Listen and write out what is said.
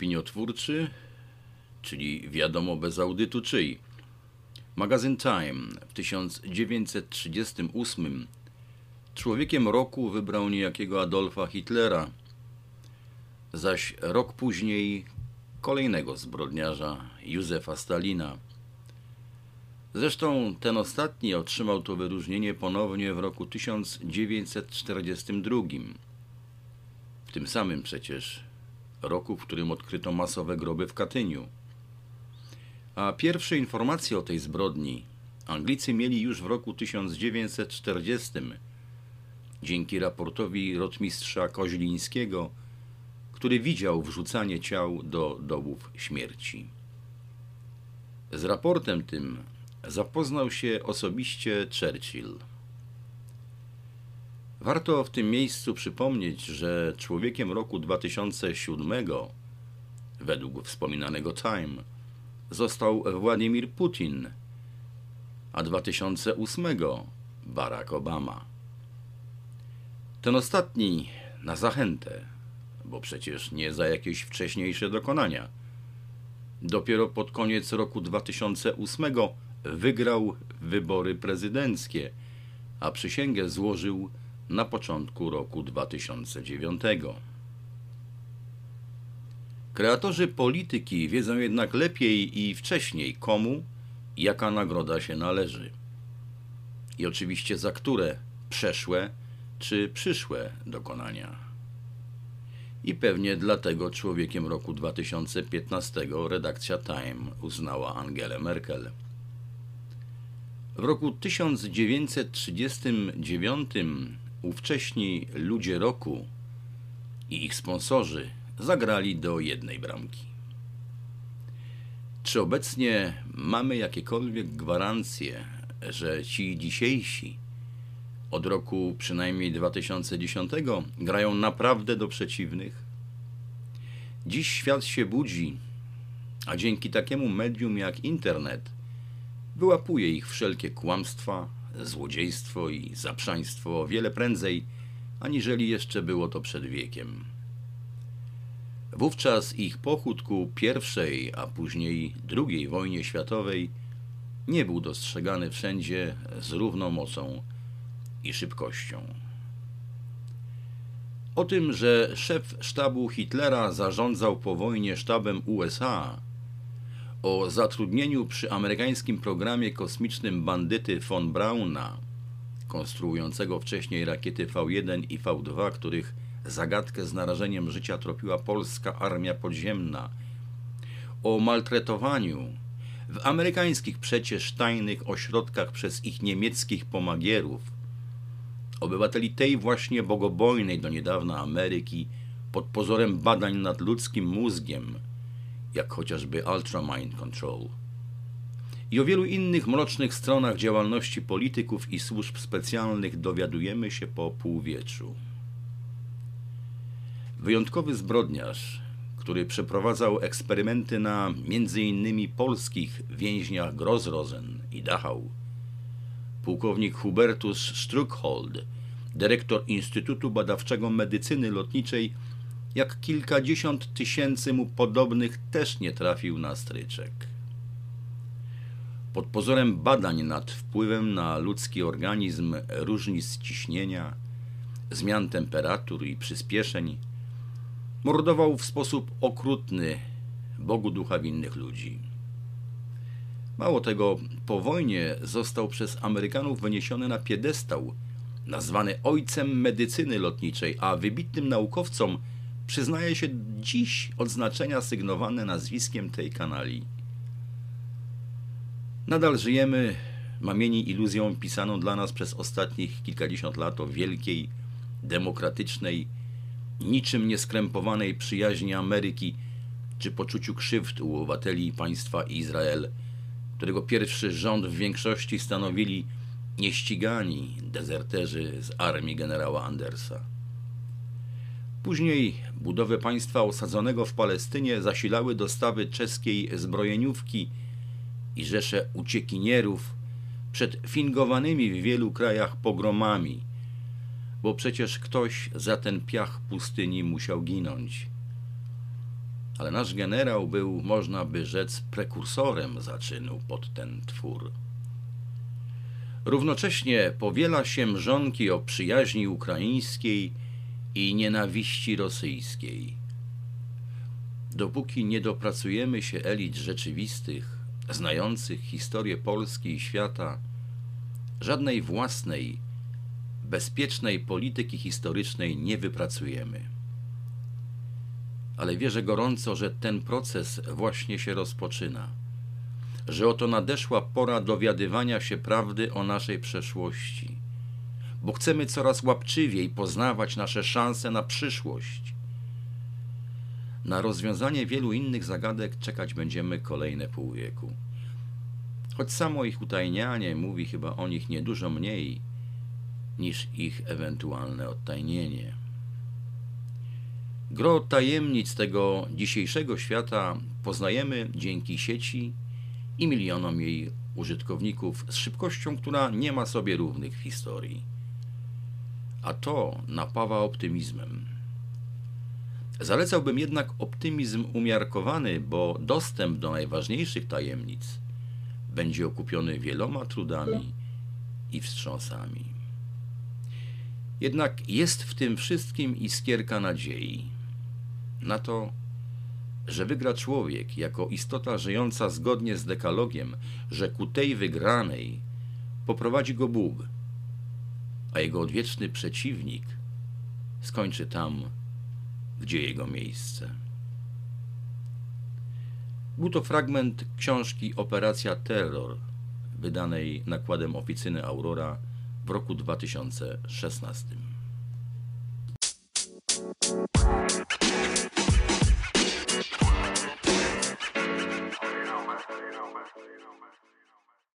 opiniotwórczy, czyli wiadomo bez audytu czyj. Magazyn Time w 1938 człowiekiem roku wybrał niejakiego Adolfa Hitlera, zaś rok później kolejnego zbrodniarza Józefa Stalina. Zresztą ten ostatni otrzymał to wyróżnienie ponownie w roku 1942. W tym samym przecież roku, w którym odkryto masowe groby w Katyniu. A pierwsze informacje o tej zbrodni Anglicy mieli już w roku 1940 dzięki raportowi rotmistrza Koźlińskiego, który widział wrzucanie ciał do dołów śmierci. Z raportem tym zapoznał się osobiście Churchill. Warto w tym miejscu przypomnieć, że człowiekiem roku 2007, według wspominanego Time, został Władimir Putin, a 2008 Barack Obama. Ten ostatni na zachętę, bo przecież nie za jakieś wcześniejsze dokonania. Dopiero pod koniec roku 2008 wygrał wybory prezydenckie, a przysięgę złożył na początku roku 2009. Kreatorzy polityki wiedzą jednak lepiej i wcześniej komu jaka nagroda się należy. I oczywiście za które przeszłe czy przyszłe dokonania. I pewnie dlatego człowiekiem roku 2015 redakcja Time uznała Angelę Merkel. W roku 1939 ówcześni ludzie roku i ich sponsorzy zagrali do jednej bramki. Czy obecnie mamy jakiekolwiek gwarancje, że ci dzisiejsi od roku przynajmniej 2010 grają naprawdę do przeciwnych? Dziś świat się budzi, a dzięki takiemu medium jak internet wyłapuje ich wszelkie kłamstwa, złodziejstwo i zaprzaństwo wiele prędzej, aniżeli jeszcze było to przed wiekiem. Wówczas ich pochód ku pierwszej, a później drugiej wojnie światowej nie był dostrzegany wszędzie z równą mocą i szybkością. O tym, że szef sztabu Hitlera zarządzał po wojnie sztabem USA, o zatrudnieniu przy amerykańskim programie kosmicznym bandyty von Brauna, konstruującego wcześniej rakiety V1 i V2, których zagadkę z narażeniem życia tropiła polska armia podziemna, o maltretowaniu w amerykańskich przecież tajnych ośrodkach przez ich niemieckich pomagierów, obywateli tej właśnie bogobojnej do niedawna Ameryki pod pozorem badań nad ludzkim mózgiem, jak chociażby Ultra Mind Control. I o wielu innych mrocznych stronach działalności polityków i służb specjalnych dowiadujemy się po półwieczu. Wyjątkowy zbrodniarz, który przeprowadzał eksperymenty na m.in. polskich więźniach Grozrozen i Dachau, pułkownik Hubertus Struckhold, dyrektor Instytutu Badawczego Medycyny Lotniczej, jak kilkadziesiąt tysięcy mu podobnych też nie trafił na stryczek. Pod pozorem badań nad wpływem na ludzki organizm różnic ciśnienia, zmian temperatur i przyspieszeń, mordował w sposób okrutny Bogu ducha winnych ludzi. Mało tego, po wojnie został przez Amerykanów wyniesiony na piedestał, nazwany ojcem medycyny lotniczej, a wybitnym naukowcom przyznaje się dziś odznaczenia sygnowane nazwiskiem tej kanali. Nadal żyjemy, mamieni iluzją pisaną dla nas przez ostatnich kilkadziesiąt lat o wielkiej, demokratycznej, niczym nieskrępowanej przyjaźni Ameryki czy poczuciu krzywd u obywateli państwa Izrael, którego pierwszy rząd w większości stanowili nieścigani dezerterzy z armii generała Andersa. Później budowę państwa osadzonego w Palestynie zasilały dostawy czeskiej zbrojeniówki i rzesze uciekinierów przed fingowanymi w wielu krajach pogromami, bo przecież ktoś za ten piach pustyni musiał ginąć. ale nasz generał był, można by rzec, prekursorem zaczynu pod ten twór. Równocześnie powiela się mrzonki o przyjaźni ukraińskiej i nienawiści rosyjskiej. Dopóki nie dopracujemy się elit rzeczywistych, znających historię Polski i świata, żadnej własnej, bezpiecznej polityki historycznej nie wypracujemy. Ale wierzę gorąco, że ten proces właśnie się rozpoczyna, że oto nadeszła pora dowiadywania się prawdy o naszej przeszłości, bo chcemy coraz łapczywiej poznawać nasze szanse na przyszłość. Na rozwiązanie wielu innych zagadek czekać będziemy kolejne pół wieku. Choć samo ich utajnianie mówi chyba o nich niedużo mniej niż ich ewentualne odtajnienie. Gro tajemnic tego dzisiejszego świata poznajemy dzięki sieci i milionom jej użytkowników z szybkością, która nie ma sobie równych w historii. A to napawa optymizmem. Zalecałbym jednak optymizm umiarkowany, bo dostęp do najważniejszych tajemnic będzie okupiony wieloma trudami i wstrząsami. Jednak jest w tym wszystkim iskierka nadziei na to, że wygra człowiek jako istota żyjąca zgodnie z dekalogiem, że ku tej wygranej poprowadzi go Bóg, a jego odwieczny przeciwnik skończy tam, gdzie jego miejsce. Był to fragment książki Operacja Terror, wydanej nakładem oficyny Aurora w roku 2016.